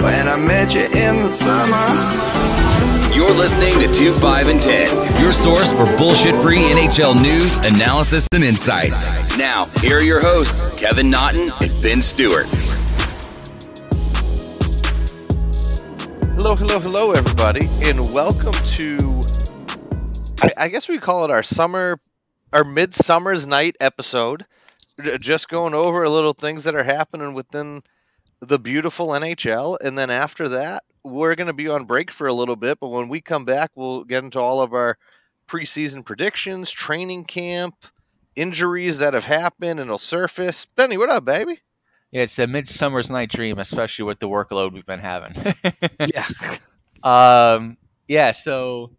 When I met you in the summer. You're listening to 2 5 and 10, your source for bullshit free NHL news, analysis, and insights. Now, here are your hosts, Kevin Naughton and Ben Stewart. Hello, hello, hello, everybody, and welcome to. I, I guess we call it our summer, our midsummer's night episode. Just going over a little things that are happening within the beautiful NHL, and then after that, we're going to be on break for a little bit. But when we come back, we'll get into all of our preseason predictions, training camp, injuries that have happened, and it'll surface. Benny, what up, baby? Yeah, it's a midsummer's night dream, especially with the workload we've been having. Yeah. um, yeah, so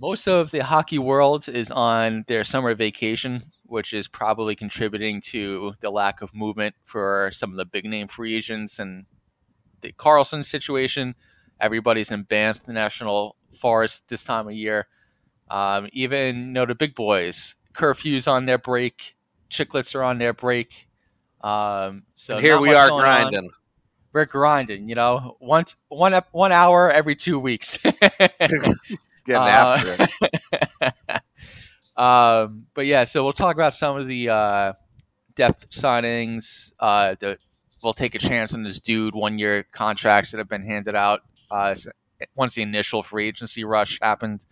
most of the hockey world is on their summer vacation, which is probably contributing to the lack of movement for some of the big name free agents and the Karlsson situation. Everybody's in Banff National Forest this time of year. Um, even you know the big boys, curfews on their break, chicklets are on their break. Um, so and here we are going on grinding. we're grinding, you know, one one ep- one hour every two weeks. Getting Uh, after it. um, but yeah, so we'll talk about some of the uh, depth signings. Uh, the, we'll take a chance on this dude one year contracts that have been handed out uh, once the initial free agency rush happened.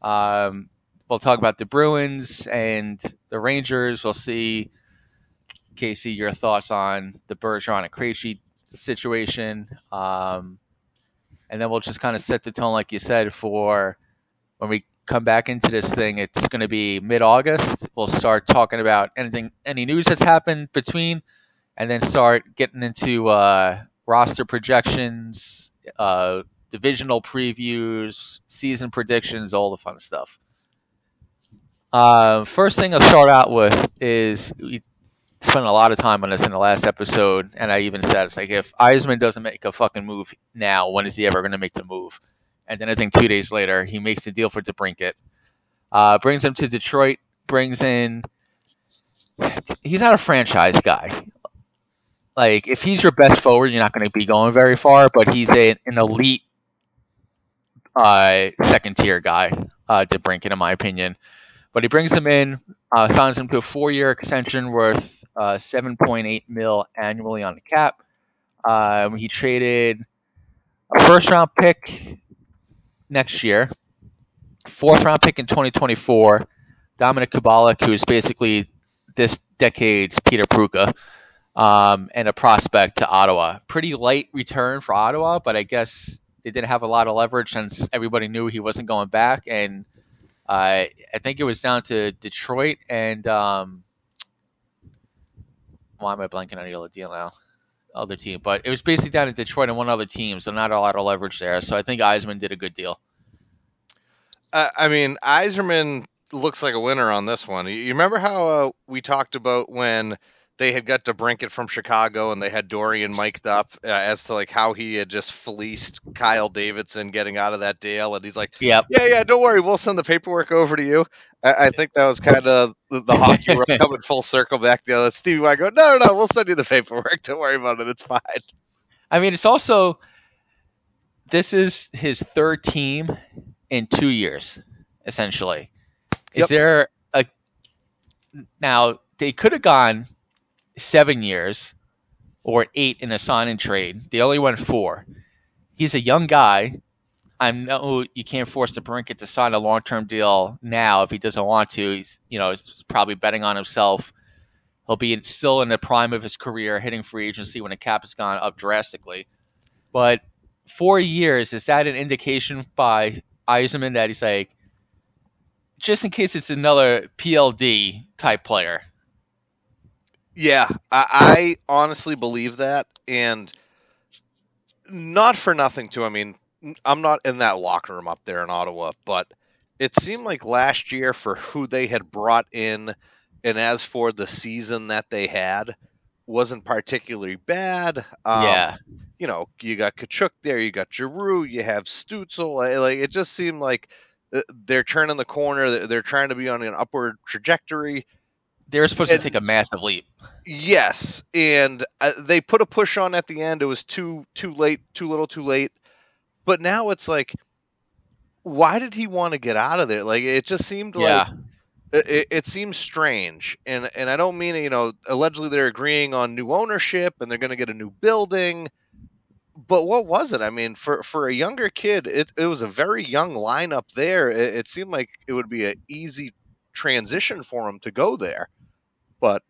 Um, we'll talk about the Bruins and the Rangers. We'll see, Casey, your thoughts on the Bergeron and Krejci situation. Um, and then we'll just kind of set the tone, like you said, for when we come back into this thing. It's going to be mid-August. We'll start talking about anything, any news that's happened between, and then start getting into uh, roster projections, uh, divisional previews, season predictions, all the fun stuff. Uh, first thing I'll start out with is we spent a lot of time on this in the last episode, and I even said it's like if Yzerman doesn't make a fucking move now, when is he ever going to make the move? And then I think two days later, he makes the deal for DeBrincat, uh, brings him to Detroit, brings in. He's not a franchise guy. Like if he's your best forward, you're not going to be going very far. But he's a, an elite uh, second tier guy, uh, DeBrincat, in my opinion. But he brings him in, uh, signs him to a four year extension worth uh, 7.8 mil annually on the cap. Um, he traded a first round pick next year, fourth round pick in 2024, Dominik Kubalik, who is basically this decade's Petr Prucha, um, and a prospect to Ottawa. Pretty light return for Ottawa, but I guess they didn't have a lot of leverage since everybody knew he wasn't going back. And uh, I think it was down to Detroit and um, why am I blanking on the other deal now? Other team, but it was basically down to Detroit and one other team, so not a lot of leverage there. So I think Yzerman did a good deal. Uh, I mean, Yzerman looks like a winner on this one. You you remember how uh, we talked about when they had got DeBrincat from Chicago and they had Dorion mic'd up uh, as to like how he had just fleeced Kyle Davidson getting out of that deal, and he's like, Yep. "Yeah, yeah, don't worry, we'll send the paperwork over to you." I, I think that was kind of the, the hockey world coming full circle back the other. Stevie Y go, "No, no, no, we'll send you the paperwork. Don't worry about it. It's fine." I mean, it's also this is his third team in two years, essentially. Is Yep. there a now they could have gone seven years or eight in a sign and trade. They only went four. He's a young guy. I know you can't force DeBrincat to sign a long term deal now if he doesn't want to. He's you know he's probably betting on himself. He'll be in- still in the prime of his career, hitting free agency when the cap has gone up drastically. But four years is that an indication by Yzerman that he's like, just in case it's another PLD type player? Yeah, I, I honestly believe that, and not for nothing too. I mean, I'm not in that locker room up there in Ottawa, but it seemed like last year for who they had brought in, and as for the season that they had, wasn't particularly bad. Um, yeah, you know, you got Tkachuk there, you got Giroux, you have Stützle. Like it just seemed like uh, they're turning the corner. They're trying to be on an upward trajectory. They were supposed And- to take a massive leap. Yes, and uh, they put a push on at the end. It was too too late, too little, too late. But now it's like, why did he want to get out of there? Like it just seemed like Yeah, it, it- it seems strange, and and I don't mean you know allegedly they're agreeing on new ownership and they're going to get a new building, but what was it? I mean, for for a younger kid, it it was a very young lineup there. It, it seemed like it would be an easy transition for him to go there, but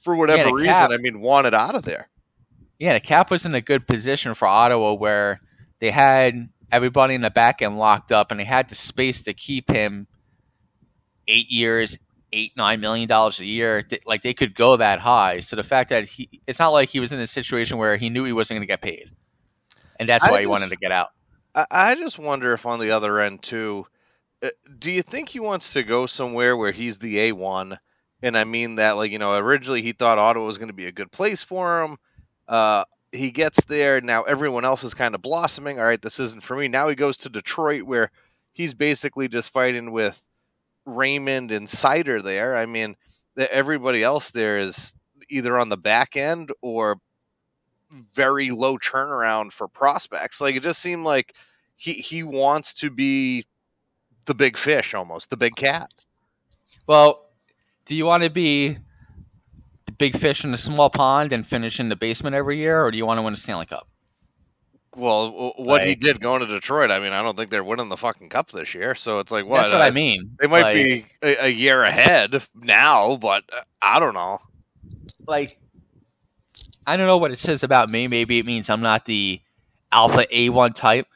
for whatever reason, cap- I mean, wanted out of there. yeah. The cap was in a good position for Ottawa, where they had everybody in the back end locked up, and they had the space to keep him eight years, eight nine million dollars a year. Like they could go that high. So the fact that he, it's not like he was in a situation where he knew he wasn't going to get paid, and that's I why he just- wanted to get out. I, just wonder if on the other end too, do you think he wants to go somewhere where he's the A one? And I mean that like you know originally he thought Ottawa was going to be a good place for him. Uh, he gets there now everyone else is kind of blossoming. All right, this isn't for me. Now he goes to Detroit where he's basically just fighting with Raymond and Seider there. I mean, everybody else there is either on the back end or very low turnaround for prospects. Like it just seemed like he he wants to be the big fish almost, the big cat. Well, do you want to be the big fish in a small pond and finish in the basement every year, or do you want to win a Stanley Cup? Well, what he did going to Detroit, I mean, I don't think they're winning the fucking cup this year. So it's like, what? That's what uh, I mean. They might Like- be a, a year ahead now, but uh, I don't know. like I don't know what it says about me. Maybe it means I'm not the alpha A1 type.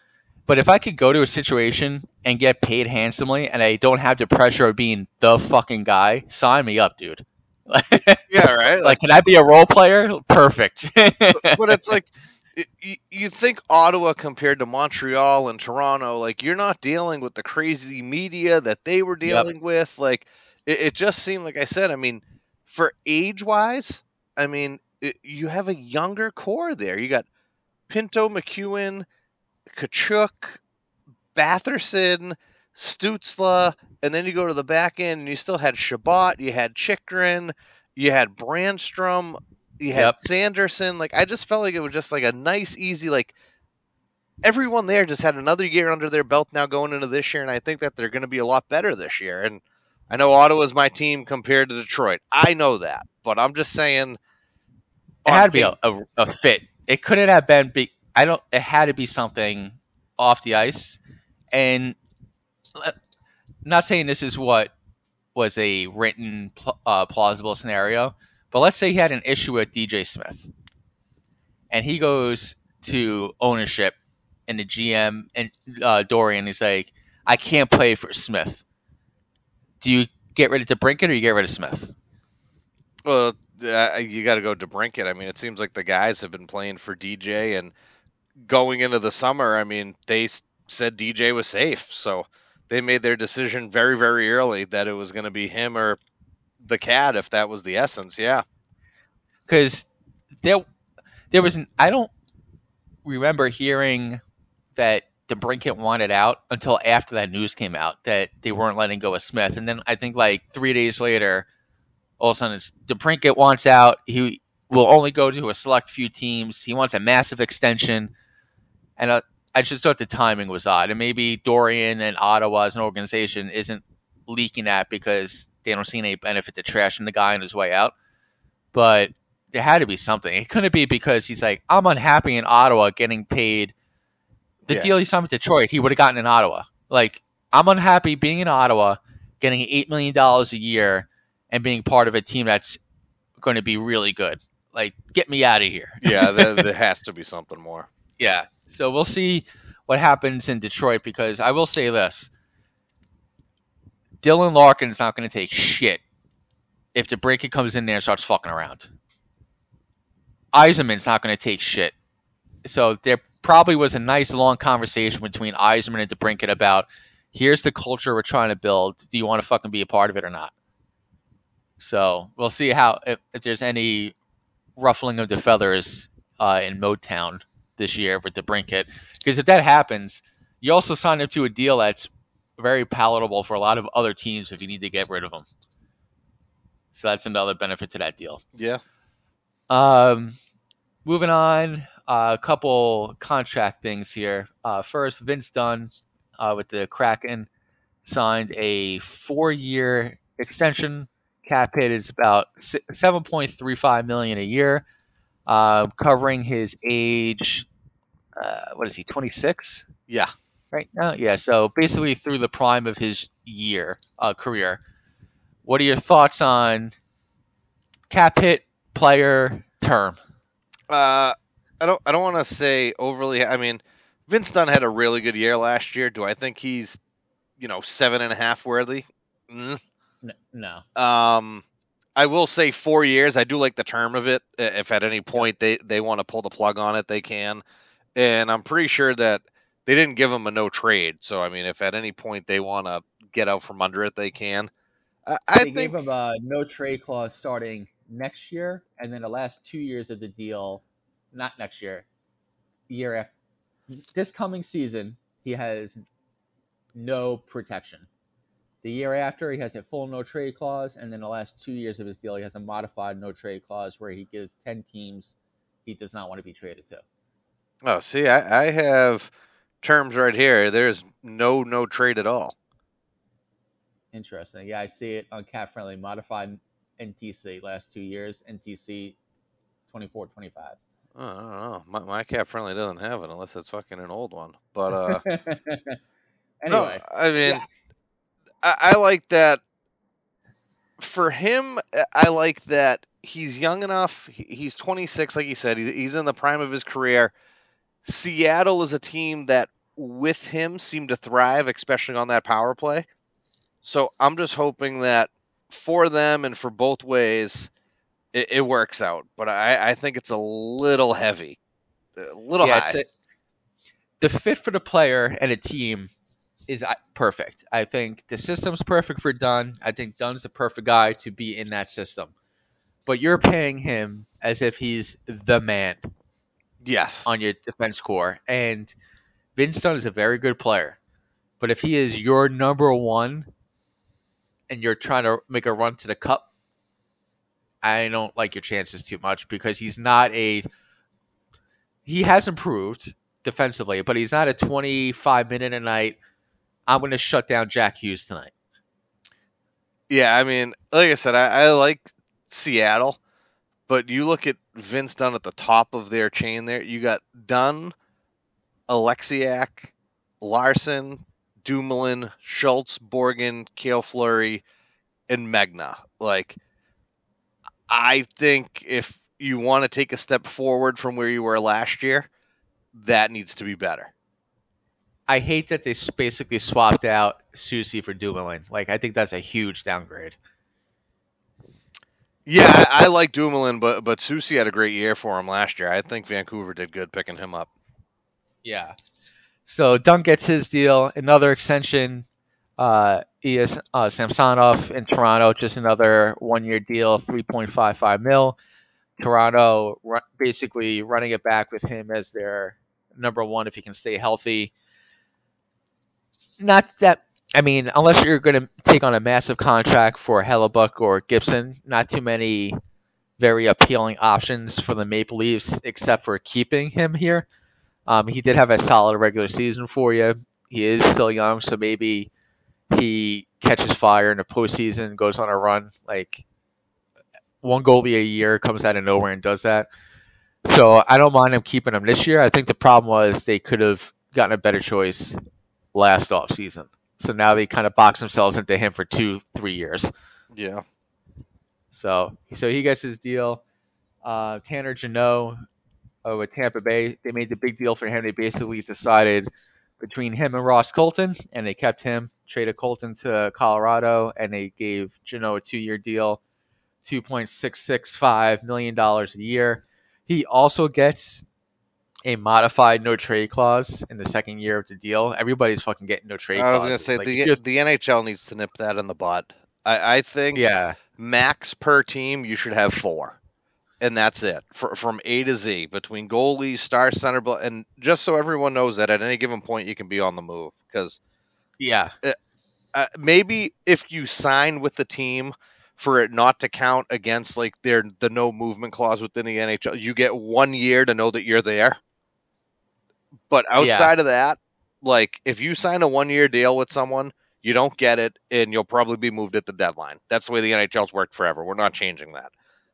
But if I could go to a situation and get paid handsomely and I don't have the pressure of being the fucking guy, sign me up, dude. Yeah, right. like, can I be a role player? Perfect. but, but it's like you, you think Ottawa compared to Montreal and Toronto, like you're not dealing with the crazy media that they were dealing with. Like it, it just seemed like I said. I mean, for age wise, I mean, it, you have a younger core there. You got Pinto, McEwen, Tkachuk, Batherson, Stützle, and then you go to the back end and you still had Chabot, you had Chychrun, you had Brandstrom, you had Yep. Sanderson. Like I just felt like it was just like a nice, easy like everyone there just had another year under their belt now going into this year, and I think that they're going to be a lot better this year. And I know Ottawa's my team compared to Detroit. I know that, but I'm just saying. it had to be a, a, a fit. It couldn't have been. Be, I don't. It had to be something off the ice, and uh, not saying this is what was a written uh, plausible scenario, but let's say he had an issue with DJ Smith, and he goes to ownership and the GM and uh, Dorion is like, "I can't play for Smith." Do you get rid of DeBrincat or you get rid of Smith? Well, uh, you got to go to Brincat. I mean, it seems like the guys have been playing for DJ, and going into the summer, I mean, they said DJ was safe, so they made their decision very, very early that it was going to be him or the cat, if that was the essence. Yeah, because there there was an, I don't remember hearing that DeBrincat wanted out until after that news came out that they weren't letting go of Smith, and then I think like three days later, all of a sudden it's DeBrincat wants out. He will only go to a select few teams. He wants a massive extension, and uh, I just thought the timing was odd, and maybe Dorion and Ottawa as an organization isn't leaking that because they don't see any benefit to trashing the guy on his way out, but there had to be something. It couldn't be because he's like, I'm unhappy in Ottawa getting paid the Yeah. deal he signed with Detroit. He would have gotten in Ottawa. Like, I'm unhappy being in Ottawa, getting eight million dollars a year, and being part of a team that's going to be really good. Like, get me out of here. yeah, there, there has to be something more. Yeah. So we'll see what happens in Detroit because I will say this. Dylan Larkin's not going to take shit if the comes in there and starts fucking around. Yzerman's not going to take shit. So they're probably was a nice long conversation between Yzerman and DeBrincat about here's the culture we're trying to build. Do you want to fucking be a part of it or not? So we'll see how if, if there's any ruffling of the feathers uh, in Motown this year with DeBrincat. Because if that happens, you also sign up to a deal that's very palatable for a lot of other teams if you need to get rid of them. So that's another benefit to that deal. Yeah. Um, moving on, uh, a couple contract things here. Uh, first, Vince Dunn uh, with the Kraken signed a four-year extension. Cap hit is about seven point three five million a year, uh, covering his age. Uh, what is he? Twenty six. Yeah. Right now, yeah. So basically, through the prime of his year uh, career. What are your thoughts on cap hit, player, term? Uh, I don't. I don't want to say overly. I mean, Vince Dunn had a really good year last year. Do I think he's, you know, seven and a half worthy? Mm. No. Um, I will say four years. I do like the term of it. If at any point they they want to pull the plug on it, they can. And I'm pretty sure that they didn't give him a no trade. So I mean, if at any point they want to get out from under it, they can. I, I they think, gave him a no trade clause starting next year, and then the last two years of the deal, not next year, year after this coming season, he has no protection. The year after, he has a full no trade clause, and then the last two years of his deal, he has a modified no trade clause where he gives ten teams he does not want to be traded to. Oh, see, I, I have terms right here. There's no no trade at all. Interesting. Yeah, I see it on Cap Friendly. Modified NTC last two years. NTC 24 25. Oh, I don't know. My, my cap friendly doesn't have it unless it's fucking an old one. But uh, anyway, no, I mean, yeah. I, I like that. For him, I like that he's young enough. He, he's 26, like you said. He's in the prime of his career. Seattle is a team that, with him, seemed to thrive, especially on that power play. So I'm just hoping that for them and for both ways, it, it works out. But I, I, think it's a little heavy, a little yeah, high. A, the fit for the player and a team is perfect. I think the system's perfect for Dunn. I think Dunn's the perfect guy to be in that system. But you're paying him as if he's the man. Yes. On your defense core. And Vince Dunn is a very good player. But if he is your number one and you're trying to make a run to the cup, I don't like your chances too much because he's not a. He has improved defensively, but he's not a 25 minute a night. I'm going to shut down Jack Hughes tonight. Yeah, I mean, like I said, I, I like Seattle, but you look at Vince Dunn at the top of their chain there. You got Dunn, Oleksiak, Larsson, Dumoulin, Schultz, Borgen, Cale Fleury, and Megna. Like, I think if you want to take a step forward from where you were last year, that needs to be better. I hate that they basically swapped out Soucy for Dumoulin. Like, I think that's a huge downgrade. Yeah, I, like Dumoulin, but but Soucy had a great year for him last year. I think Vancouver did good picking him up. Yeah. So Dunk gets his deal, another extension. Uh, ES uh, Samsonov in Toronto, just another one-year deal, three point five five mil. Toronto basically running it back with him as their number one if he can stay healthy. Not that I mean, unless you're going to take on a massive contract for Hellebuyck or Gibson, not too many very appealing options for the Maple Leafs except for keeping him here. Um, he did have a solid regular season for you. He is still young, so maybe he catches fire in the postseason, goes on a run. Like one goalie a year comes out of nowhere and does that. So I don't mind him keeping him this year. I think the problem was they could have gotten a better choice last off season. So now they kind of box themselves into him for two, three years. Yeah. So so he gets his deal. Uh, Tanner Jeannot uh, with Tampa Bay, they made the big deal for him. They basically decided between him and Ross Colton, and they kept him, traded Colton to Colorado, and they gave Jeannot a two-year deal, $2.665 million a year. He also gets a modified no trade clause in the second year of the deal, everybody's fucking getting no trade. I was going to say Like, the the NHL needs to nip that in the butt. I, I think yeah, max per team you should have four, and that's it for, from A to Z between goalies, star center, and just so everyone knows that at any given point you can be on the move because yeah, uh, maybe if you sign with the team for it not to count against like their the no movement clause within the NHL, you get one year to know that you're there. But outside of that, like if you sign a one year deal with someone, you don't get it, and you'll probably be moved at the deadline. That's the way the NHL's worked forever. We're not changing that.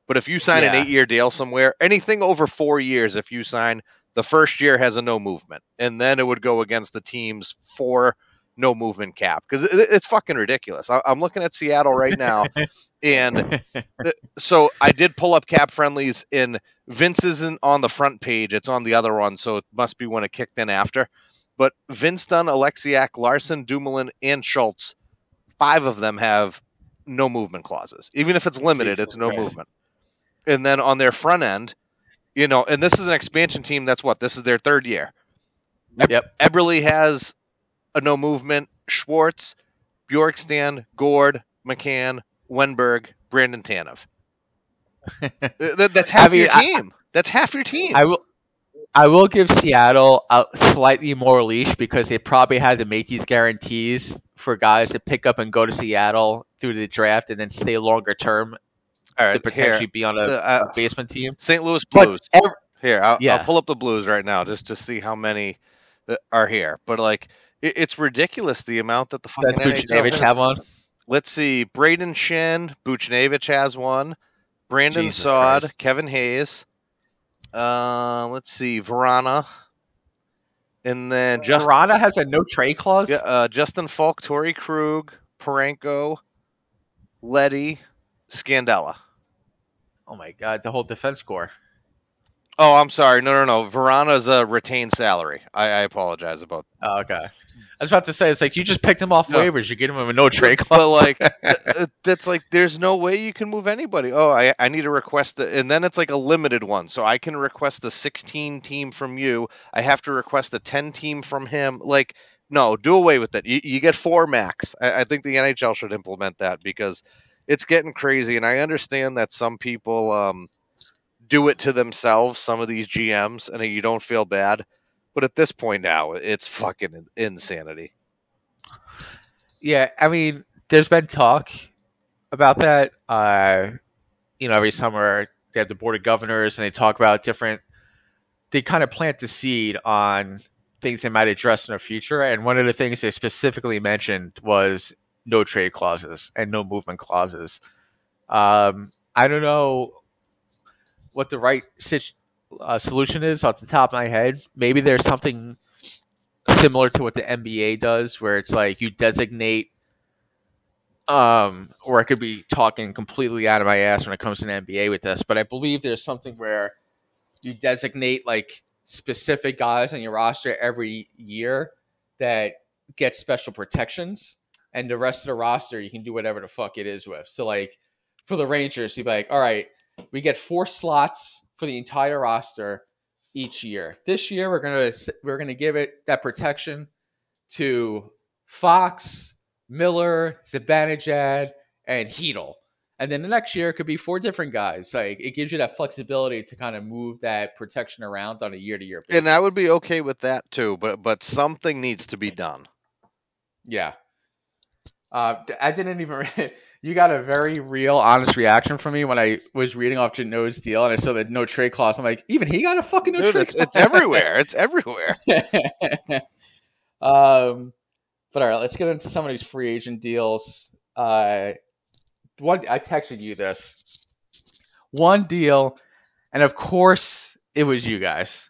But if you sign an eight year deal somewhere, anything over four years, if you sign, the first year has a no movement, and then it would go against the team's four no movement cap because it, it's fucking ridiculous. I, I'm looking at Seattle right now, and so I did pull up cap friendlies, and Vince isn't on the front page; it's on the other one, so it must be when it kicked in after. But Vince Dunn, Oleksiak, Larsson, Dumoulin, and Schultz, five of them have no movement clauses. Even if it's limited, Jesus it's no Christ. movement. And then on their front end, you know, and this is an expansion team. That's what this is their third year. yep. Eberle has a no movement. Schwartz, Bjorkstrand, Gourde, McCann, Wenberg, Brandon Tanev. That- that's half mean, your I- team. that's half your team. I will. I will give Seattle a slightly more leash because they probably had to make these guarantees for guys to pick up and go to Seattle through the draft and then stay longer term All to potentially here, be on a, uh, basement team. St. Louis Blues. But ev- Here, I'll, Yeah. I'll pull up the Blues right now just to see how many are here. But like, it, it's ridiculous the amount that the fucking does Buchnevich have one? Let's see. Brayden Schenn, Buchnevich has one. Brandon Jesus Saad, Christ. Kevin Hayes. Uh, let's see. Vrana. And then just Vrana has a no trade clause. yeah, uh, Justin Faulk, Torey Krug, Parayko, Leddy, Scandella. Oh my god, the whole defense core. Oh, I'm sorry. No, no, no. Vrana's a retained salary. I, I apologize about Oh, okay. I was about to say it's like you just picked him off No. waivers. You get him with no trade clause. but like th- th- that's like there's no way you can move anybody oh i, I need to request the, and then it's like a limited one so i can request the 16 team from you i have to request the 10 team from him like no do away with it you, you get four max I, I think the nhl should implement that because it's getting crazy and i understand that some people um, do it to themselves some of these gms and you don't feel bad but at this point now it's fucking insanity Yeah, I mean, there's been talk about that. Uh, you know, every summer they have the board of governors and they talk about different. They kind of plant the seed on things they might address in the future, and one of the things they specifically mentioned was no trade clauses and no movement clauses. Um, I don't know what the right uh, solution is off the top of my head. Maybe there's something similar to what the NBA does, where it's like you designate, um, or I could be talking completely out of my ass when it comes to the NBA with this, but I believe there's something where you designate like specific guys on your roster every year that get special protections, and the rest of the roster you can do whatever the fuck it is with. So like for the Rangers, you'd be like, all right, we get four slots for the entire roster each year. This year we're gonna we're gonna give it that protection to Fox, Miller, Zibanejad, and Heedle. And then the next year it could be four different guys. Like it gives you that flexibility to kind of move that protection around on a year to year basis. and I would be okay with that too, but but something needs to be done. Yeah. Uh, I didn't even. you got a very real, honest reaction from me when I was reading off Jeannot's deal and I saw the no trade clause. I'm like, even he got a fucking no Dude, trade it's, it's everywhere. It's everywhere. um, but all right, let's get into some of these free agent deals. Uh, one, I texted you this one deal, and of course it was you guys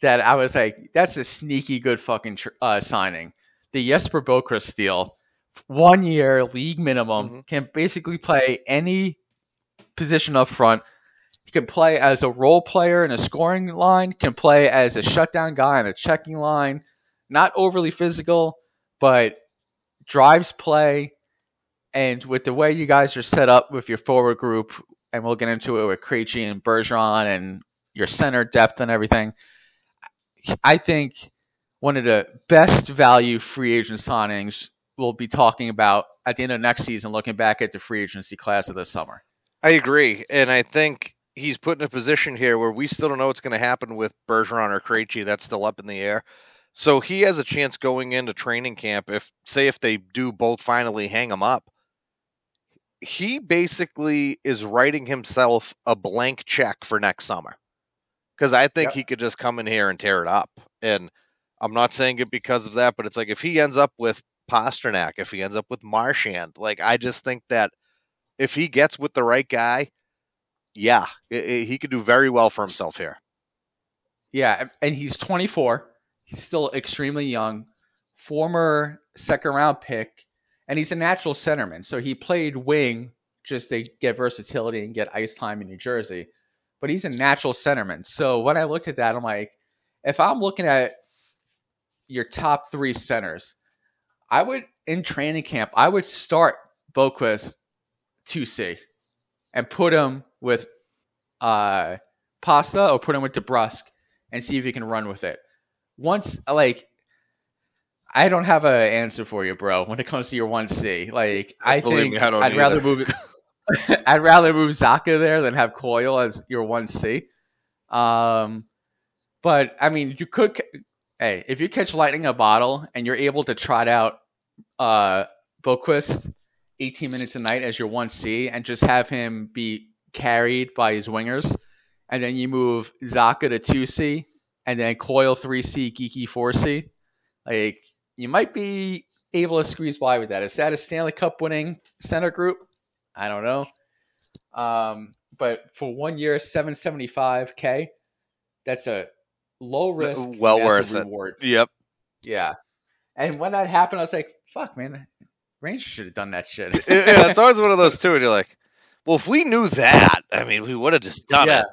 that I was like, that's a sneaky good fucking tr- uh, signing. The Jesper Boqvist deal, one year league minimum, Mhm. can basically play any position up front. He can play as a role player in a scoring line, can play as a shutdown guy in a checking line. Not overly physical, but drives play. And with the way you guys are set up with your forward group, and we'll get into it with Krejci and Bergeron and your center depth and everything, I think one of the best value free agent signings we'll be talking about at the end of next season, looking back at the free agency class of this summer. I agree, and I think he's put in a position here where we still don't know what's going to happen with Bergeron or Krejci. That's still up in the air. So he has a chance going into training camp. If say if they do both finally hang him up, he basically is writing himself a blank check for next summer. Because I think Yep. he could just come in here and tear it up. And I'm not saying it because of that, but it's like if he ends up with Pastrnak, if he ends up with Marchand, like I just think that if he gets with the right guy, yeah, i- i- he could do very well for himself here. Yeah, and he's 24. He's still extremely young, former second round pick, and he's a natural centerman. So he played wing just to get versatility and get ice time in New Jersey. But he's a natural centerman. So when I looked at that, I'm like, if I'm looking at your top three centers, I would in training camp, I would start Boqvist 2C and put him with uh, Pasta or put him with DeBrusk and see if he can run with it. Once, like, I don't have an answer for you, bro. When it comes to your one C, like, I Believe think me, I I'd rather move it. I'd rather move Zacha there than have Coyle as your one C. Um, but I mean, you could. Hey, if you catch lightning in a bottle and you're able to trot out uh, Boqvist 18 minutes a night as your one C and just have him be carried by his wingers, and then you move Zacha to two C, and then Coyle three C, Geekie four C. Like you might be able to squeeze by with that. Is that a Stanley Cup winning center group? I don't know. Um, but for one year, seven seventy five k. That's a low risk, well worth it. reward. Yep. Yeah. And when that happened, I was like, "Fuck, man, Rangers should have done that shit." yeah, it's always one of those too, and you're like, well, if we knew that, I mean, we would have just done Yeah. it.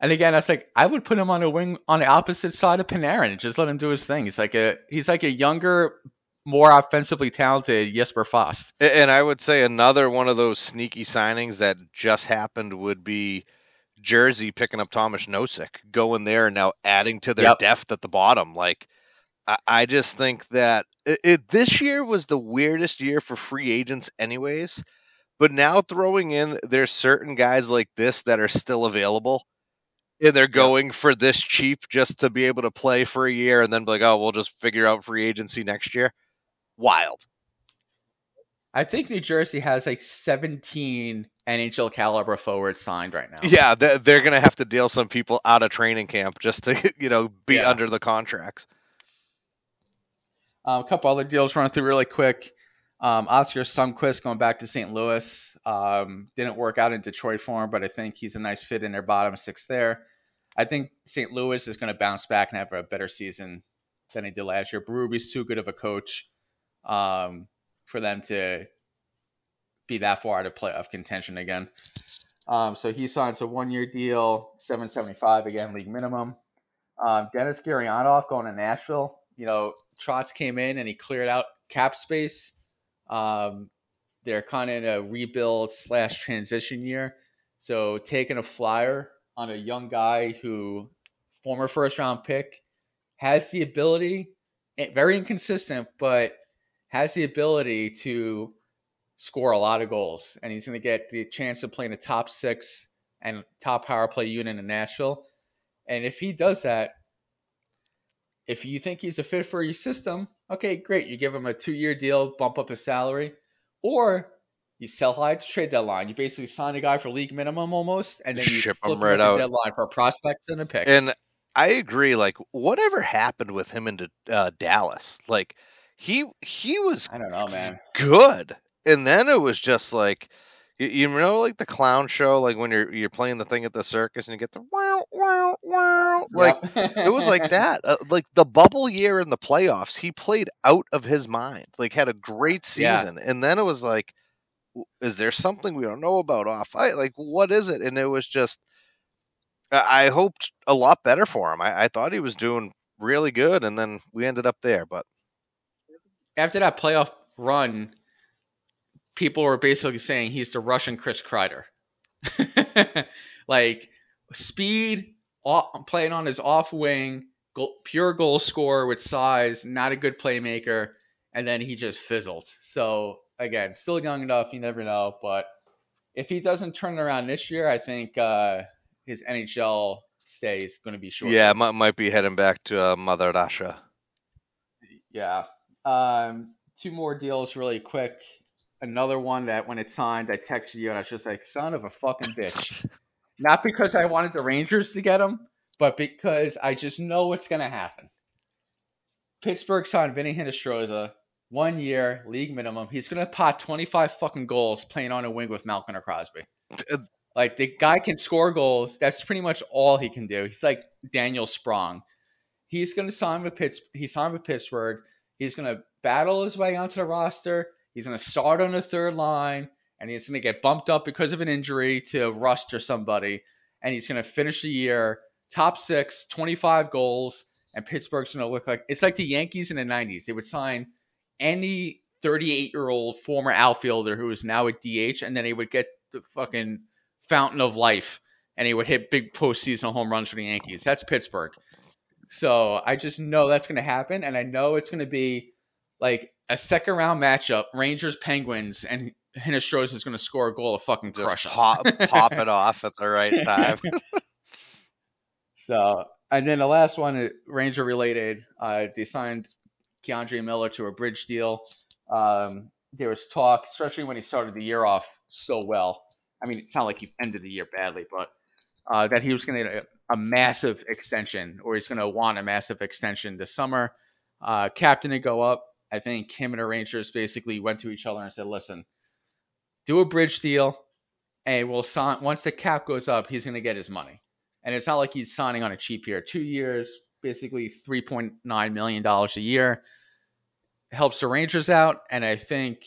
And again, I was like, I would put him on a wing on the opposite side of Panarin and just let him do his thing. He's like a he's like a younger, more offensively talented Jesper Fast. And I would say another one of those sneaky signings that just happened would be Jersey picking up Tomas Nosek, going there and now adding to their Yep. depth at the bottom. Like, I, I just think that it, it this year was the weirdest year for free agents, anyways. But now throwing in there's certain guys like this that are still available, and they're going for this cheap just to be able to play for a year and then be like, oh, we'll just figure out free agency next year. Wild. I think New Jersey has like 17 NHL caliber forwards signed right now. Yeah, they're, they're going to have to deal some people out of training camp just to, you know, be Yeah. under the contracts. Um, a couple other deals running through really quick. Um, Oskar Sundqvist going back to St. Louis. Um, didn't work out in Detroit for him, but I think he's a nice fit in their bottom six there. I think St. Louis is going to bounce back and have a better season than he did last year. Berube's too good of a coach um, for them to be that far out of playoff contention again. Um, so he signs a one-year deal, seven seventy-five again, league minimum. Um, Denis Gurianov going to Nashville. You know, Trotz came in and he cleared out cap space. Um, they're kind of in a rebuild slash transition year. So taking a flyer on a young guy who, former first round pick, has the ability, eh, very inconsistent, but has the ability to score a lot of goals. And he's going to get the chance to play in the top six and top power play unit in Nashville. And if he does that, if you think he's a fit for your system, okay, great. You give him a two year deal, bump up his salary, or you sell high to trade deadline. You basically sign a guy for league minimum almost, and then you Ship flip him him right the out. deadline for a prospect and a pick. And I agree. Like, whatever happened with him into uh, Dallas? Like, he he was I don't know, man. good, and then it was just like, you, you know, like the clown show, like when you're you're playing the thing at the circus and you get the wow wow wow, like Yep. it was like that. Uh, like the bubble year in the playoffs, he played out of his mind. Like had a great Yeah. season, and then it was like, is there something we don't know about off ice? Like what is it? And it was just, I I hoped a lot better for him. I, I thought he was doing really good, and then we ended up there. But After that playoff run, people were basically saying he's the Russian Chris Kreider. like speed, off, playing on his off wing, goal, pure goal scorer with size, not a good playmaker, and then he just fizzled. So again, still young enough, you never know. But if he doesn't turn around this year, I think uh, his NHL stay is going to be short. Yeah, might, might be heading back to uh, Mother Russia. Yeah. Um, two more deals really quick. Another one that when it signed, I texted you and I was just like, son of a fucking bitch. Not because I wanted the Rangers to get him, but because I just know what's going to happen. Pittsburgh signed Vinny Hinostroza, one year, league minimum. He's going to pot 25 fucking goals playing on a wing with Malkin or Crosby. Uh, like, the guy can score goals. That's pretty much all he can do. He's like Daniel Sprong. He's going to sign with Pitts. He signed with Pittsburgh. He's going to battle his way onto the roster. He's going to start on the third line, and he's going to get bumped up because of an injury to Rust or somebody, and he's going to finish the year top six, 25 goals, and Pittsburgh's going to look like it's like the Yankees in the 90s. They would sign any 38 year old former outfielder who is now a DH, and then he would get the fucking fountain of life, and he would hit big postseason home runs for the Yankees. That's Pittsburgh. So I just know that's going to happen, and I know it's going to be like a second round matchup, Rangers Penguins, and Hinostroza is going to score a goal to fucking Just crush pop, us. pop it off at the right time. so, and then the last one, uh, Ranger related, uh, they signed K'Andre Miller to a bridge deal. Um, there was talk, especially when he started the year off so well. I mean, it's not like he ended the year badly, but uh, that he was going to get a, a massive extension, or he's going to want a massive extension this summer. Uh, captain to go up. I think him and the Rangers basically went to each other and said, "Listen, do a bridge deal, and we'll sign. Once the cap goes up, he's going to get his money. And it's not like he's signing on a cheap year. Two years, basically three point nine million dollars a year, helps the Rangers out. And I think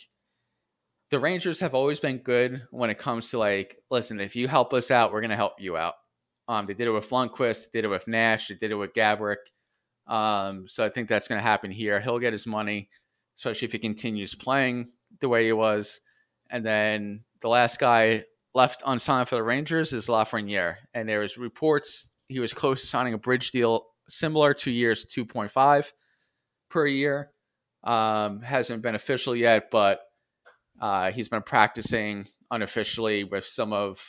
the Rangers have always been good when it comes to like, listen, if you help us out, we're going to help you out. Um, they did it with Lundqvist, they did it with Nash, they did it with Gabrick. Um, so I think that's going to happen here. He'll get his money, especially if he continues playing the way he was. And then the last guy left unsigned for the Rangers is Lafreniere. And there was reports he was close to signing a bridge deal similar to years 2.5 per year. Um, hasn't been official yet, but uh, he's been practicing unofficially with some of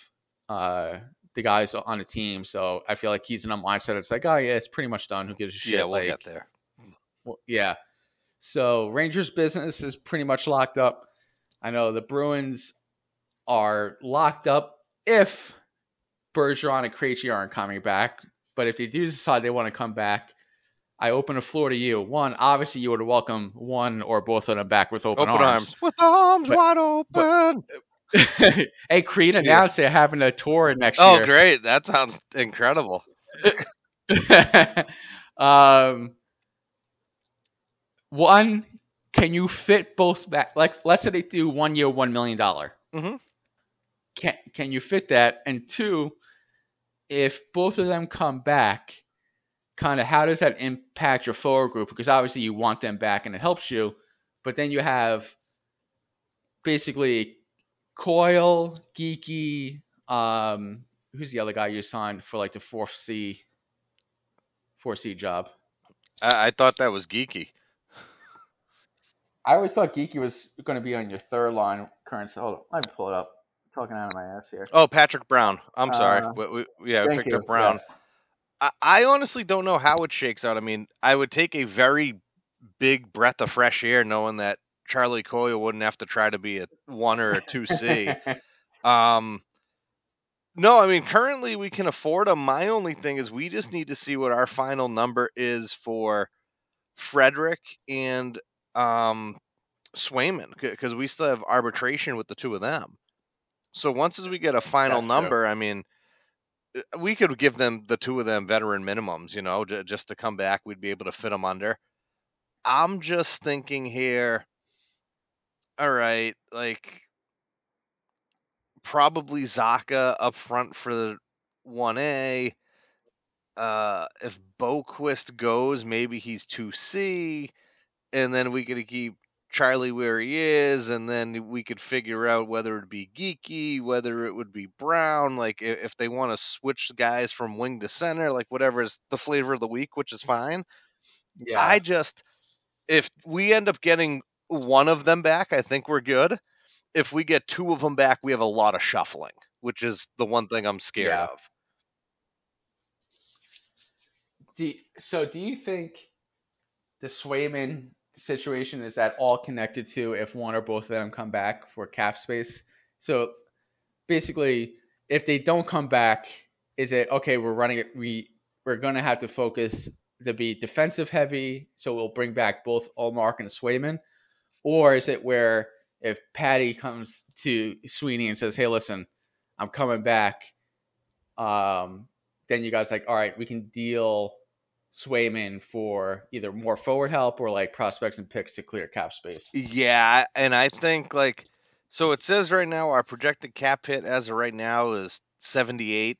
uh, the guys on the team. So I feel like he's in a mindset. It's like, oh yeah, it's pretty much done. Who gives a shit? yeah, we'll like, get there. well, yeah. So Rangers business is pretty much locked up. I know the Bruins are locked up if Bergeron and Krejci aren't coming back. But if they do decide they want to come back, I open the floor to you. One, obviously, you would welcome one or both of them back with open, Open arms. With arms But- wide open. hey, Creed announced they're having a tour next oh, year. Oh, great. That sounds incredible. um, one, can you fit both back? Like, let's say they do one year, one million dollar. Mhm. Can can you fit that? And two, if both of them come back, kind of how does that impact your forward group? Because obviously you want them back and it helps you, but then you have basically Coyle, Geekie, um, who's the other guy you signed for like the fourth C, four C job? I, I thought that was Geekie. I always thought Geekie was going to be on your third line current. Hold on, let me pull it up. I'm talking out of my ass here. Oh, Patrick Brown. I'm sorry. Uh, we, we, yeah, we picked you. up Brown. Yes. I, I honestly don't know how it shakes out. I mean, I would take a very big breath of fresh air knowing that Charlie Coyle wouldn't have to try to be a one or a two C. um, no, I mean currently we can afford them. My only thing is we just need to see what our final number is for Frederic and um, Swayman because we still have arbitration with the two of them. So once as we get a final That's true. number, I mean, uh, we could give them the two of them veteran minimums, you know, j- just to come back, we'd be able to fit them under. I'm just thinking here. All right, like probably Zacha up front for the one A. Uh, if Boqvist goes, maybe he's two C, and then we could keep Charlie where he is, and then we could figure out whether it'd be Geekie, whether it would be Brown, like if they want to switch guys from wing to center, like whatever is the flavor of the week, which is fine. Yeah. I just, if we end up getting one of them back, I think we're good. If we get two of them back, we have a lot of shuffling, which is the one thing I'm scared Yeah. of. Do, so do you think the Swayman situation is at all connected to if one or both of them come back for cap space? So basically, if they don't come back, is it okay? We're running it. We we're gonna have to focus to be defensive heavy, so we'll bring back both Ullmark and Swayman, or is it where if Patty comes to Sweeney and says, "Hey, listen, I'm coming back," um, then you guys like, all right, we can deal Swayman for either more forward help or like prospects and picks to clear cap space. Yeah, and I think like so it says right now our projected cap hit as of right now is 78.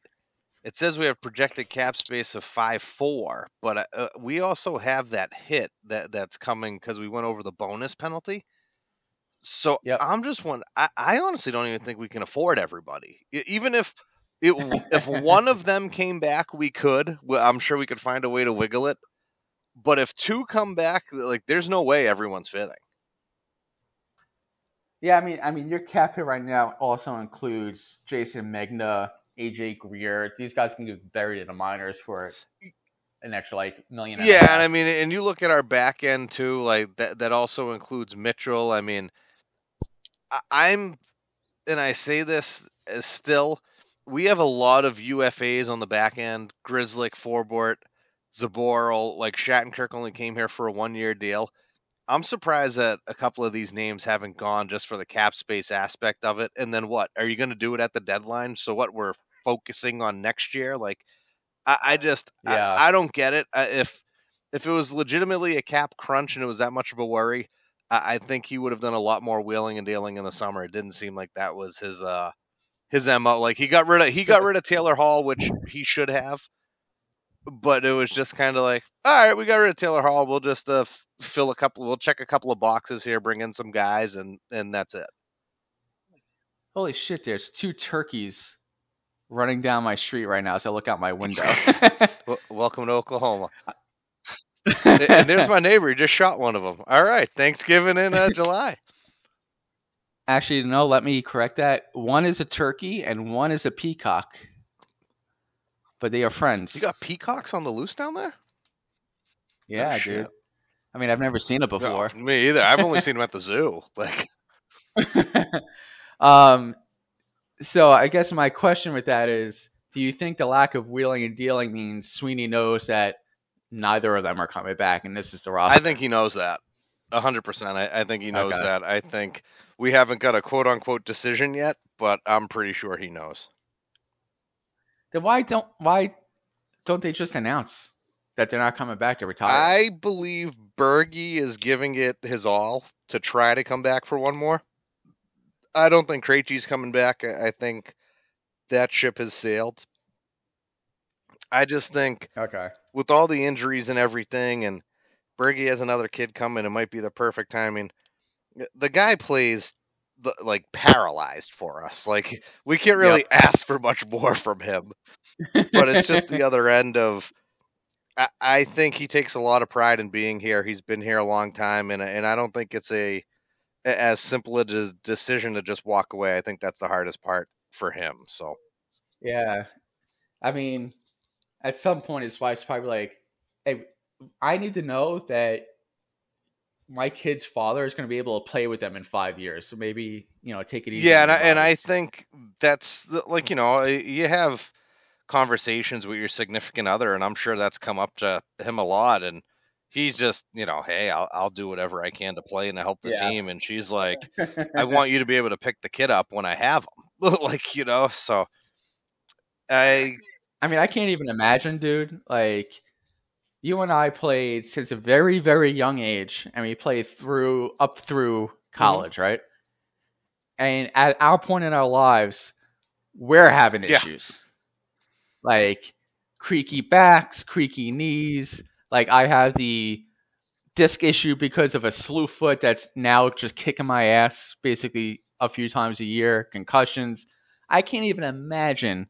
It says we have projected cap space of 5-4, but uh, uh, we also have that hit that that's coming cuz we went over the bonus penalty. So Yep. I'm just one I, I honestly don't even think we can afford everybody. Even if it, if one of them came back, we could. I'm sure we could find a way to wiggle it. But if two come back, like there's no way everyone's fitting. Yeah, I mean, I mean, your cap hit right now also includes Jayson Megna, AJ Greer. These guys can get buried in the minors for an extra like million. Yeah, and I mean, and you look at our back end too, like that. That also includes Mitchell. I mean, I'm, and I say this as still, we have a lot of UFAs on the back end. Grzelcyk, Forbort, Zboril, like Shattenkirk only came here for a one-year deal. I'm surprised that a couple of these names haven't gone just for the cap space aspect of it. And then what? Are you going to do it at the deadline? So what? We're focusing on next year, like. I, I just Yeah. I, I don't get it. I, if if it was legitimately a cap crunch and it was that much of a worry, I, I think he would have done a lot more wheeling and dealing in the summer. It didn't seem like that was his uh his mo. Like he got rid of he got rid of Taylor Hall, which he should have, but it was just kind of like, all right, we got rid of Taylor Hall. We'll just uh, fill a couple. We'll check a couple of boxes here, bring in some guys, and and that's it. Holy shit! There's two turkeys running down my street right now as I look out my window. W- welcome to Oklahoma. and and there's my neighbor. He just shot one of them. All right, Thanksgiving in uh, July. Actually, no. Let me correct that. One is a turkey and one is a peacock, but they are friends. You got peacocks on the loose down there? yeah, shit. dude. I mean, I've never seen it No, before. me either. I've only seen them at the zoo. Like, um, so I guess my question with that is, do you think the lack of wheeling and dealing means Sweeney knows that neither of them are coming back, and this is the roster? I think he knows that. A hundred percent. I I think he knows Okay. that. I think we haven't got a quote unquote decision yet, but I'm pretty sure he knows. Then why don't why don't they just announce that they're not coming back to retire? I believe Bergie is giving it his all to try to come back for one more. I don't think Krejci's coming back. I, think that ship has sailed. I just think okay. with all the injuries and everything, and Bergie has another kid coming, it might be the perfect timing. The guy plays like paralyzed for us. Like we can't really ask for much more from him. But it's just the other end of. I, I think he takes a lot of pride in being here. He's been here a long time, and and I don't think it's a a- as simple a de- decision to just walk away. I think that's the hardest part for him. So Yeah. I mean, at some point, his wife's probably like, hey, I need to know that my kid's father is going to be able to play with them in five years. So maybe, you know, take it easy. Yeah, and I, and I think that's the, like you know you have conversations with your significant other, and I'm sure that's come up to him a lot, and he's just you know, hey, I'll I'll do whatever I can to play and to help the Yeah. team, and she's like, I want you to be able to pick the kid up when I have him, like you know, so I I mean, I can't even imagine, dude. Like, you and I played since a very, very young age, and we played through up through mm-hmm. college, right? And at our point in our lives, we're having Yeah. issues, like creaky backs, creaky knees. Like I have the disc issue because of a slew foot that's now just kicking my ass basically a few times a year, concussions. I can't even imagine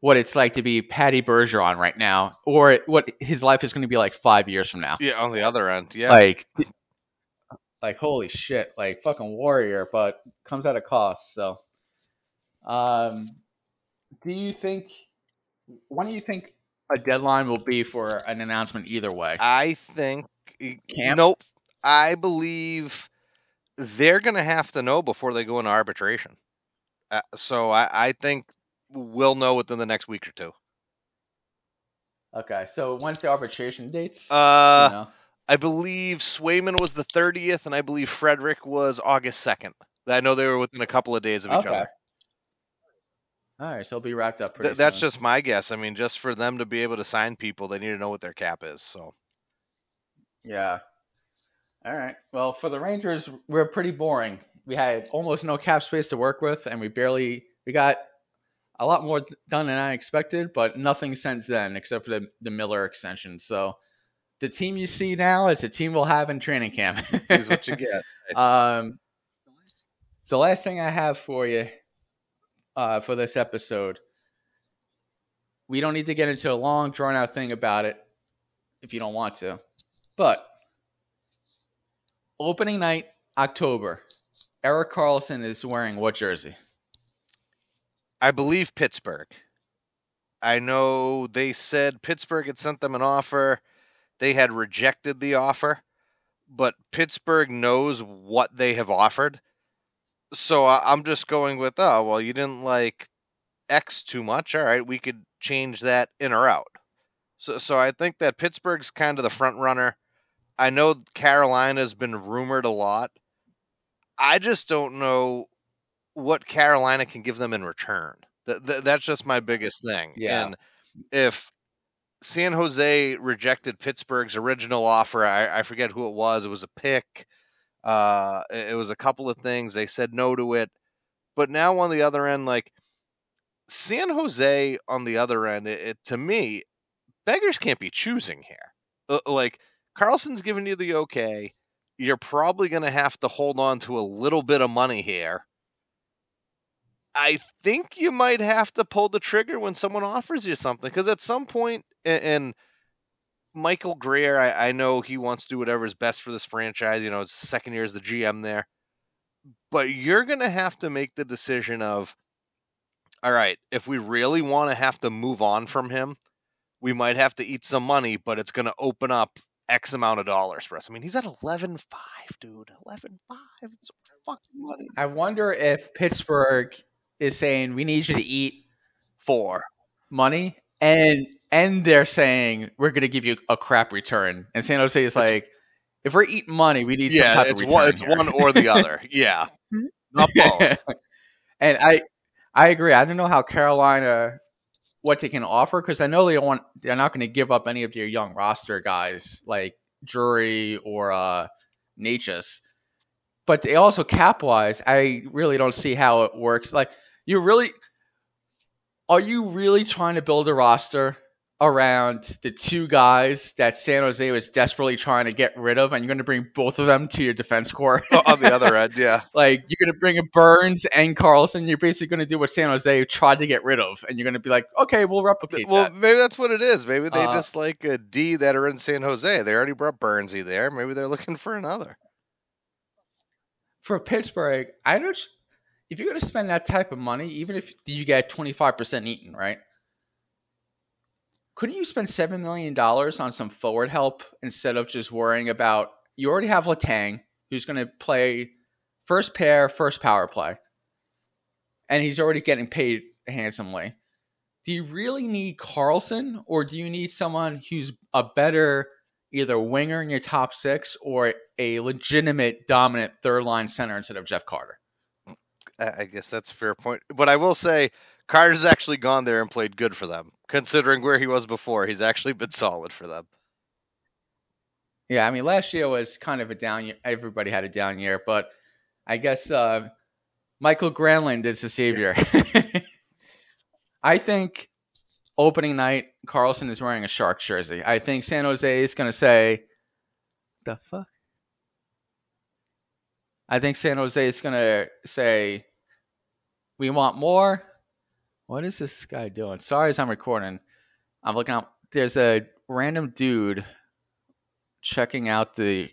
what it's like to be Patty Bergeron right now, or what his life is going to be like five years from now. Yeah, on the other end, yeah. Like, like holy shit, like fucking warrior, but comes at a cost. So, um, do you think? When do you think a deadline will be for an announcement either way? I think Camp? nope. I believe they're going to have to know before they go into arbitration. Uh, so I, I think we'll know within the next week or two. Okay, so when's the arbitration dates? Uh, You know? I believe Swayman was the 30th, and I believe Frederic was August 2nd. I know they were within a couple of days of each Okay. other. All right, so it'll be wrapped up pretty Th- that's soon. just my guess. I mean, just for them to be able to sign people, they need to know what their cap is. So Yeah. All right. Well, for the Rangers, we're pretty boring. We had almost no cap space to work with, and we barely we got a lot more done than I expected, but nothing since then except for the, the Miller extension. So the team you see now is the team we'll have in training camp. is what you get. Um, the last thing I have for you uh, for this episode, we don't need to get into a long, drawn out thing about it if you don't want to. But opening night, October, Erik Karlsson is wearing what jersey? I believe Pittsburgh. I know they said Pittsburgh had sent them an offer. They had rejected the offer, but Pittsburgh knows what they have offered. So I'm just going with, oh, well, you didn't like X too much. All right, we could change that in or out. So, so I think that Pittsburgh's kind of the front runner. I know Carolina's been rumored a lot. I just don't know what Carolina can give them in return. That, that that's just my biggest thing. Yeah. And if San Jose rejected Pittsburgh's original offer, I, I forget who it was. It was a pick. Uh, it it was a couple of things. They said no to it. But now on the other end, like San Jose on the other end, it, it to me, beggars can't be choosing here. Uh, like Karlsson's giving you the okay. You're probably going to have to hold on to a little bit of money here. I think you might have to pull the trigger when someone offers you something because at some point, a- and Michael Grier, I, I know he wants to do whatever is best for this franchise. You know, it's second year as the GM there, but you're going to have to make the decision of, all right, if we really want to have to move on from him, we might have to eat some money, but it's going to open up X amount of dollars for us. I mean, he's at 11.5, dude. 11.5. It's fucking money. I wonder if Pittsburgh is saying we need you to eat Four. money, and and they're saying we're going to give you a crap return, and San Jose is like, if we're eating money, we need some Yeah, type it's of one, it's here. one or the other. Yeah. Not both. and I I agree. I don't know how Carolina what they can offer because I know they don't want they're not going to give up any of their young roster guys like Drury or uh Necas. But they also cap wise, I really don't see how it works. Like you really are you really trying to build a roster around the two guys that San Jose was desperately trying to get rid of and you're going to bring both of them to your defense core? on the other end, yeah. Like you're gonna bring Burns and Karlsson. You're basically gonna do what San Jose tried to get rid of, and you're gonna be like, okay, we'll replicate Well, that. maybe that's what it is. Maybe they Uh, just like a D that are in San Jose. They already brought Burnsy there. Maybe they're looking for another. For Pittsburgh, I just if you're gonna spend that type of money, even if you get 25 percent eaten, right? Couldn't you spend seven million dollars on some forward help instead of just worrying about? You already have Letang, who's gonna play first pair, first power play, and he's already getting paid handsomely. do you really need Karlsson or do you need someone who's a better either winger in your top six or a legitimate dominant third line center instead of Jeff Carter? I I guess that's a fair point. But I will say, Carter's actually gone there and played good for them. Considering where he was before, he's actually been solid for them. Yeah, I mean last year was kind of a down year. Everybody had a down year, but I guess uh, Mikael Granlund is the savior. I think opening night Karlsson is wearing a Sharks jersey. I think San Jose is going to say, The fuck? I think San Jose is gonna say, "We want more." What is this guy doing? Sorry, as I'm recording, I'm looking out. There's a random dude checking out the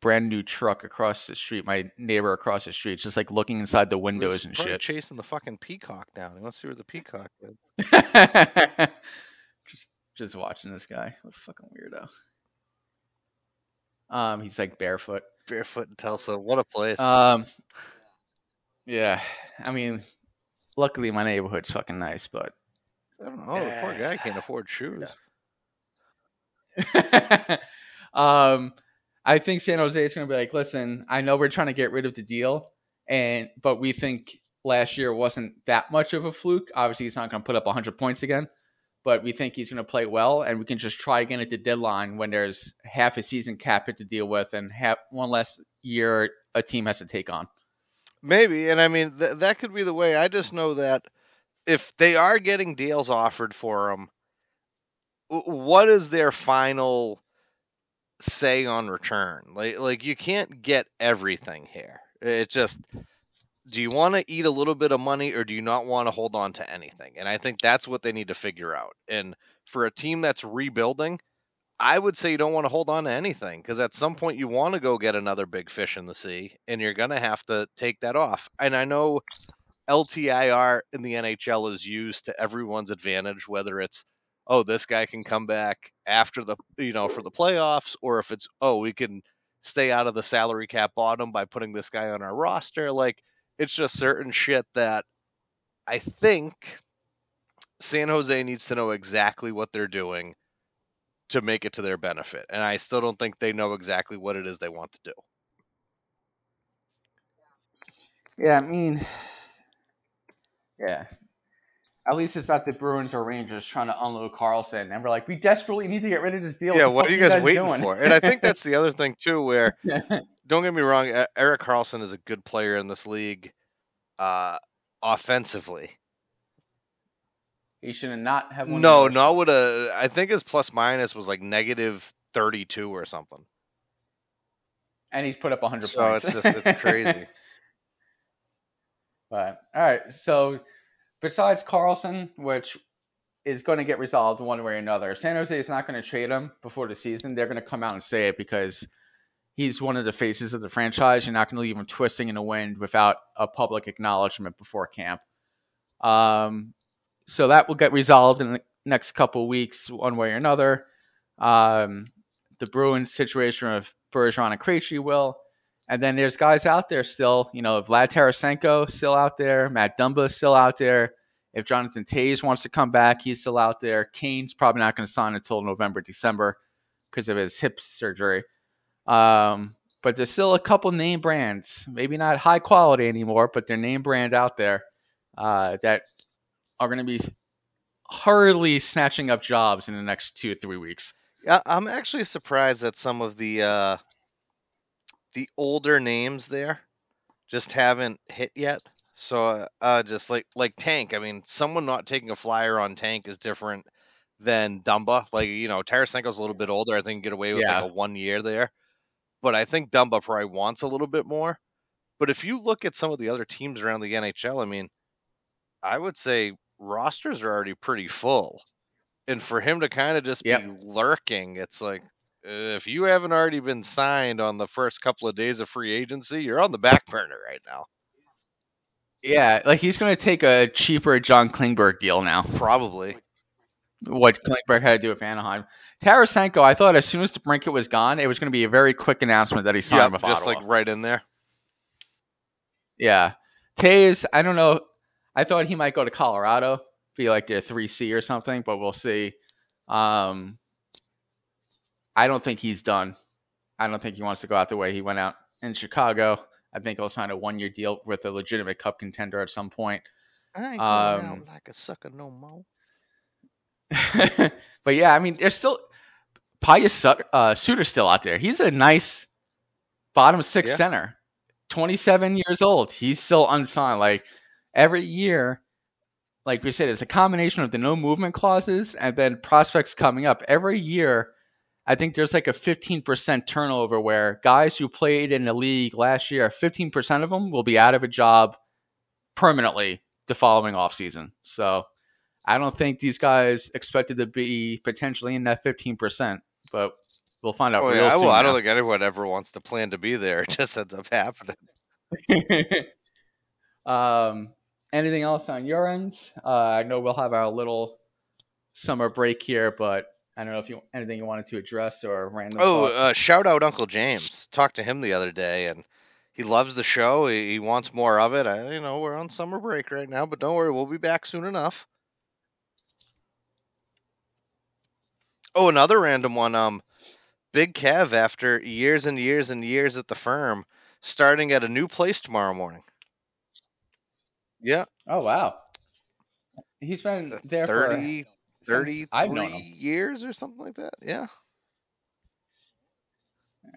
brand new truck across the street. My neighbor across the street, just like looking inside the windows and shit. chasing the fucking peacock down. He wants to see where the peacock is. just, just watching this guy. What a fucking weirdo. Um, he's like barefoot. Barefoot in Tulsa. What a place. Um, yeah. I mean, luckily my neighborhood's fucking nice, but I don't know. The poor guy can't afford shoes. um, I think San Jose is going to be like, listen, I know we're trying to get rid of the deal, and but we think last year wasn't that much of a fluke. Obviously, he's not going to put up 100 points again, but we think he's going to play well, and we can just try again at the deadline when there's half a season cap hit to deal with and half one less year a team has to take on. Maybe, and I mean th- that could be the way. I just know that if they are getting deals offered for them, what is their final say on return? Like, like you can't get everything here. It just, do you want to eat a little bit of money or do you not want to hold on to anything? And I think that's what they need to figure out. And for a team that's rebuilding, I would say you don't want to hold on to anything because at some point you want to go get another big fish in the sea and you're going to have to take that off. And I know LTIR in the NHL is used to everyone's advantage, whether it's, oh, this guy can come back after the, you know, for the playoffs, or if it's, oh, we can stay out of the salary cap bottom by putting this guy on our roster. Like, it's just certain shit that I think San Jose needs to know exactly what they're doing to make it to their benefit. And I still don't think they know exactly what it is they want to do. Yeah, I mean, yeah. At least it's not the Bruins or Rangers trying to unload Karlsson, and we're like, we desperately need to get rid of this deal. yeah, what are you guys, waiting doing? for? And I think that's the other thing too, where don't get me wrong, Erik Karlsson is a good player in this league, uh, offensively. He should not not have. won No, not with a. I think his plus minus was like negative thirty two or something. and he's put up 100 So points. it's just it's crazy. But all right, so besides Karlsson, which is going to get resolved one way or another, San Jose is not going to trade him before the season. They're going to come out and say it because he's one of the faces of the franchise. You're not going to leave him twisting in the wind without a public acknowledgement before camp. Um, so that will get resolved in the next couple weeks, one way or another. Um, the Bruins situation of Bergeron and Krejci will. And then there's guys out there still, you know, Vlad Tarasenko still out there, Matt Dumba is still out there. If Jonathan Toews wants to come back, he's still out there. Kane's probably not going to sign until November, December because of his hip surgery. Um, but there's still a couple name brands, maybe not high quality anymore, but they're name brand out there uh, that are going to be hurriedly snatching up jobs in the next two or three weeks. I'm actually surprised that some of the uh, the older names there just haven't hit yet. So uh, uh, just like like Tank, I mean, someone not taking a flyer on Tank is different than Dumba. Like you know, Tarasenko's a little bit older. I think get away with Yeah. like a one year there, but I think Dumba probably wants a little bit more. But if you look at some of the other teams around the NHL, I mean, I would say rosters are already pretty full. And for him to kind of just Yep. be lurking, it's like uh, if you haven't already been signed on the first couple of days of free agency, you're on the back burner right now. Yeah, like he's going to take a cheaper John Klingberg deal now. Probably. What Klingberg had to do with Anaheim. Tarasenko, I thought as soon as the Brincat was gone, it was going to be a very quick announcement that he signed Yeah, with just Ottawa. like right in there. Yeah. Toews, I don't know. I thought he might go to Colorado, be like their 3C or something, but we'll see. Um, I don't think he's done. I don't think he wants to go out the way he went out in Chicago. I think he'll sign a one year deal with a legitimate cup contender at some point. I ain't going Um, out like a sucker no more. but yeah, I mean, there's still Pius uh, Suter's still out there. He's a nice bottom six Yeah. center, 27 years old. He's still unsigned. Like every year, like we said, it's a combination of the no movement clauses and then prospects coming up. Every year, I think there's like a 15% turnover where guys who played in the league last year, 15% of them will be out of a job permanently the following offseason. So I don't think these guys expected to be potentially in that 15%, but we'll find out Oh, real yeah, soon. well, I don't think anyone ever wants to plan to be there. It just ends up happening. um, anything else on your end? Uh, I know we'll have our little summer break here, but I don't know if you anything you wanted to address or random. Oh, uh, shout out Uncle James. Talked to him the other day, and he loves the show. He, he wants more of it. I, you know, we're on summer break right now, but don't worry, we'll be back soon enough. Oh, another random one. Um, Big Kev, after years and years and years at the firm, starting at a new place tomorrow morning. Yeah, oh wow, he's been th- there 30, for since I've known 33 him. years or something like that. Yeah.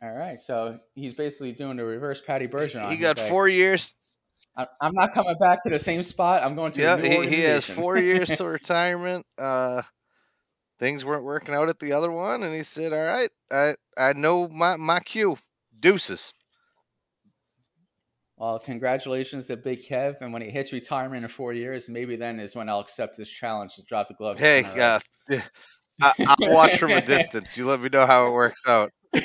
All right, so he's basically doing the reverse Patty Bergeron. He He's got like, four years I- I'm not coming back to the same spot. I'm going to Yeah, a he, he has four years to retirement. Uh, things weren't working out at the other one, and he said, "All right, I I know my my cue. Deuces." Well, congratulations to Big Kev, and when he hits retirement in four years, maybe then is when I'll accept this challenge to drop the glove. Hey, uh. I, I'll watch from a distance. You let me know how it works out.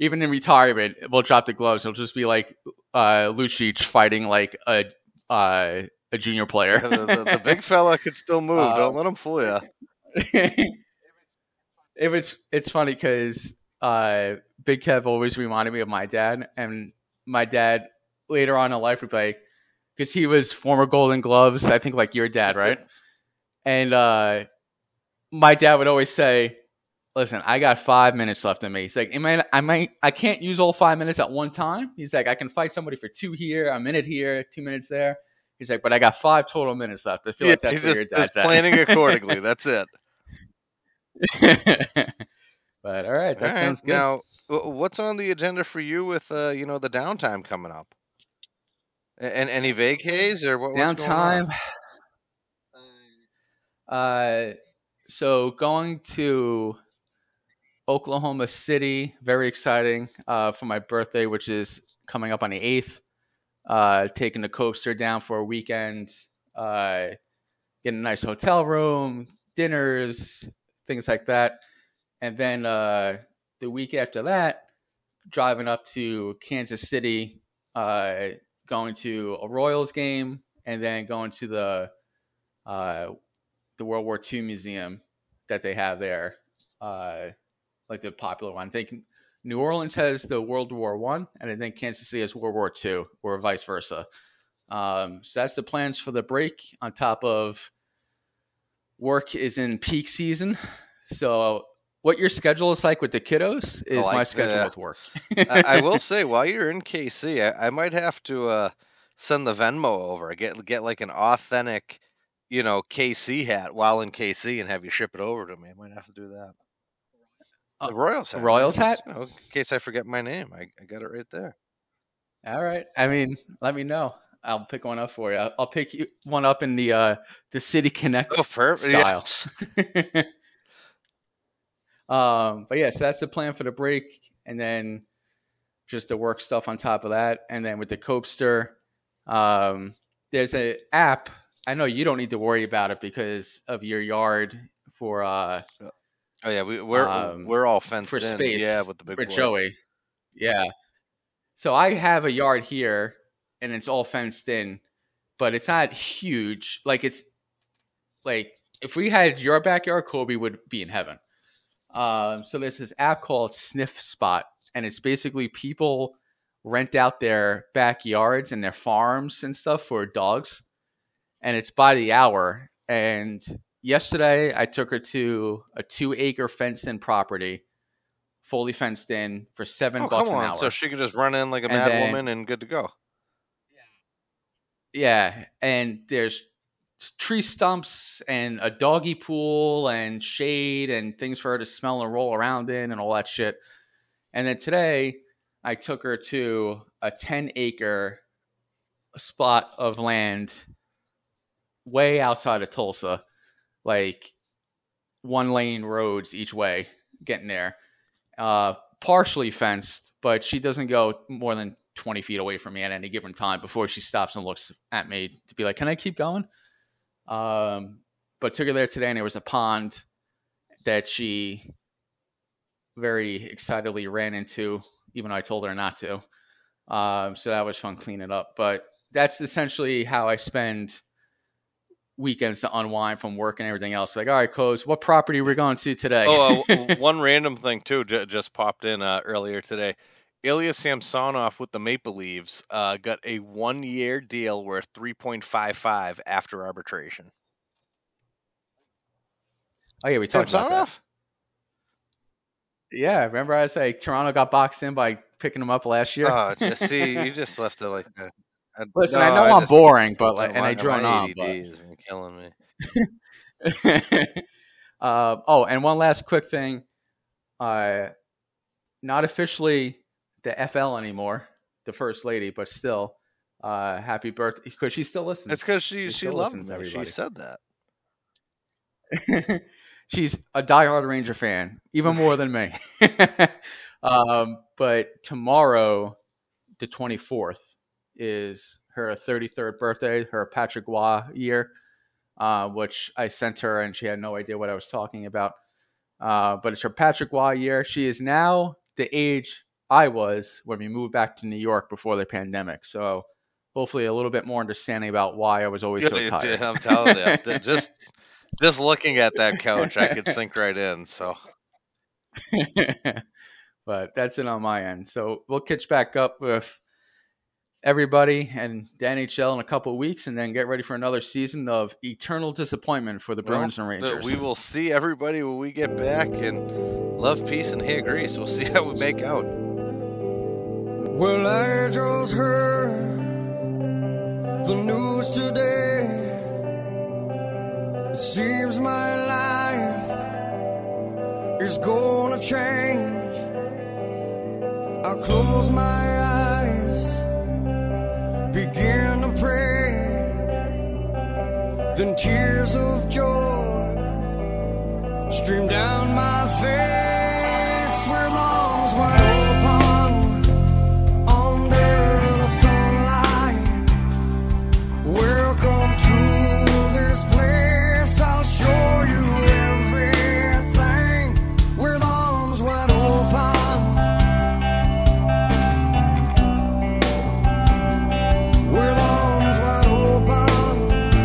Even in retirement, we'll drop the gloves. It'll just be like uh, Lucic fighting like a uh, a junior player. the, the, the big fella could still move. Uh, Don't let him fool you. it was it's funny because uh, Big Kev always reminded me of my dad, and my dad later on in life would be like, because he was former Golden Gloves, I think like your dad, right? And uh, my dad would always say, "Listen, I got five minutes left in me." He's like, "I might, I might, I can't use all five minutes at one time." He's like, "I can fight somebody for two here, a minute here, two minutes there." He's like, "But I got five total minutes left." I feel Yeah, like that's he's just, your dad's just planning accordingly. That's it. but all right, that All right. sounds good. Now, what's on the agenda for you with uh, you know, the downtime coming up? And any vacays or what, what's going on? Downtime. Uh, so going to Oklahoma City, very exciting uh, for my birthday, which is coming up on the eighth. Uh, taking the coaster down for a weekend, uh, getting a nice hotel room, dinners, things like that, and then uh, the week after that, driving up to Kansas City, uh, going to a Royals game, and then going to the uh, the World War II museum that they have there, uh, like the popular one. I think New Orleans has the World War One, and I think Kansas City has World War Two, or vice versa. Um, so that's the plans for the break. On top of work is in peak season, so what your schedule is like with the kiddos is like my schedule that. with work. I, I will say, while you're in KC, I, I might have to uh, send the Venmo over. Get get like an authentic, you know, KC hat while in KC and have you ship it over to me. I might have to do that. Uh, The Royals hat. Royals hat? you know, in case I forget my name, I, I got it right there. All right. I mean, let me know. I'll pick one up for you. I'll, I'll pick you one up in the uh, the City Connect Oh, perfect. style. Um, but yeah, so that's the plan for the break, and then just the work stuff on top of that, and then with the Copester, um, there's an app. I know you don't need to worry about it because of your yard for uh Oh yeah, we, we're Um, we're all fenced for in. space. Yeah, with the big for boy. Joey. Yeah. So I have a yard here, and it's all fenced in, but it's not huge. Like it's like if we had your backyard, Kobe would be in heaven. Um, so there's this app called Sniff Spot, and it's basically people rent out their backyards and their farms and stuff for dogs, and it's by the hour. And yesterday, I took her to a two-acre fenced-in property, fully fenced in, for seven Oh bucks come an on! hour. So she could just run in like a And mad then- woman and good to go. Yeah, and there's tree stumps and a doggy pool and shade and things for her to smell and roll around in and all that shit. And then today, I took her to a 10 acre spot of land way outside of Tulsa. Like, one lane roads each way getting there. Uh, partially fenced, but she doesn't go more than 20 feet away from me at any given time before she stops and looks at me to be like, Can I keep going? Um, but took her there today, and there was a pond that she very excitedly ran into, even though I told her not to. Um, so that was fun cleaning up. But that's essentially how I spend weekends to unwind from work and everything else. Like, all right, coach, what property are we going to today? Oh, uh, one random thing too j- just popped in uh, earlier today. Ilya Samsonov with the Maple Leafs uh, got a one-year deal worth 3.55 after arbitration. oh yeah, we talked about that. Samsonov? Yeah, remember I say Toronto got boxed in by picking him up last year. Oh, just see, you just left it like that. I- Listen, no, I know I'm just- boring, but like, and I drone on. ADD But... has been killing me. uh, oh, and one last quick thing. Uh, not officially the FL anymore, the first lady, but still, uh, happy birthday because she still listens. It's because she She she listens, me. everybody. She said that. She's a diehard Ranger fan, even more than me. um, but tomorrow, the 24th, is her 33rd birthday, her Patrick Roy year, uh, which I sent her and she had no idea what I was talking about. Uh, but it's her Patrick Roy year. She is now the age I was when we moved back to New York before the pandemic. So hopefully a little bit more understanding about why I was always so tired. I'm telling you, just just looking at that couch, I could sink right in. So but that's it on my end. So we'll catch back up with everybody and the NHL in a couple weeks, and then get ready for another season of eternal disappointment for the well, Bruins and Rangers. we will see everybody when we get back. And love, peace, and hair grease. We'll see how we make out. Well, I just heard the news today. It seems my life is gonna change. I close my eyes, begin to pray. Then tears of joy stream down my face with arms wide.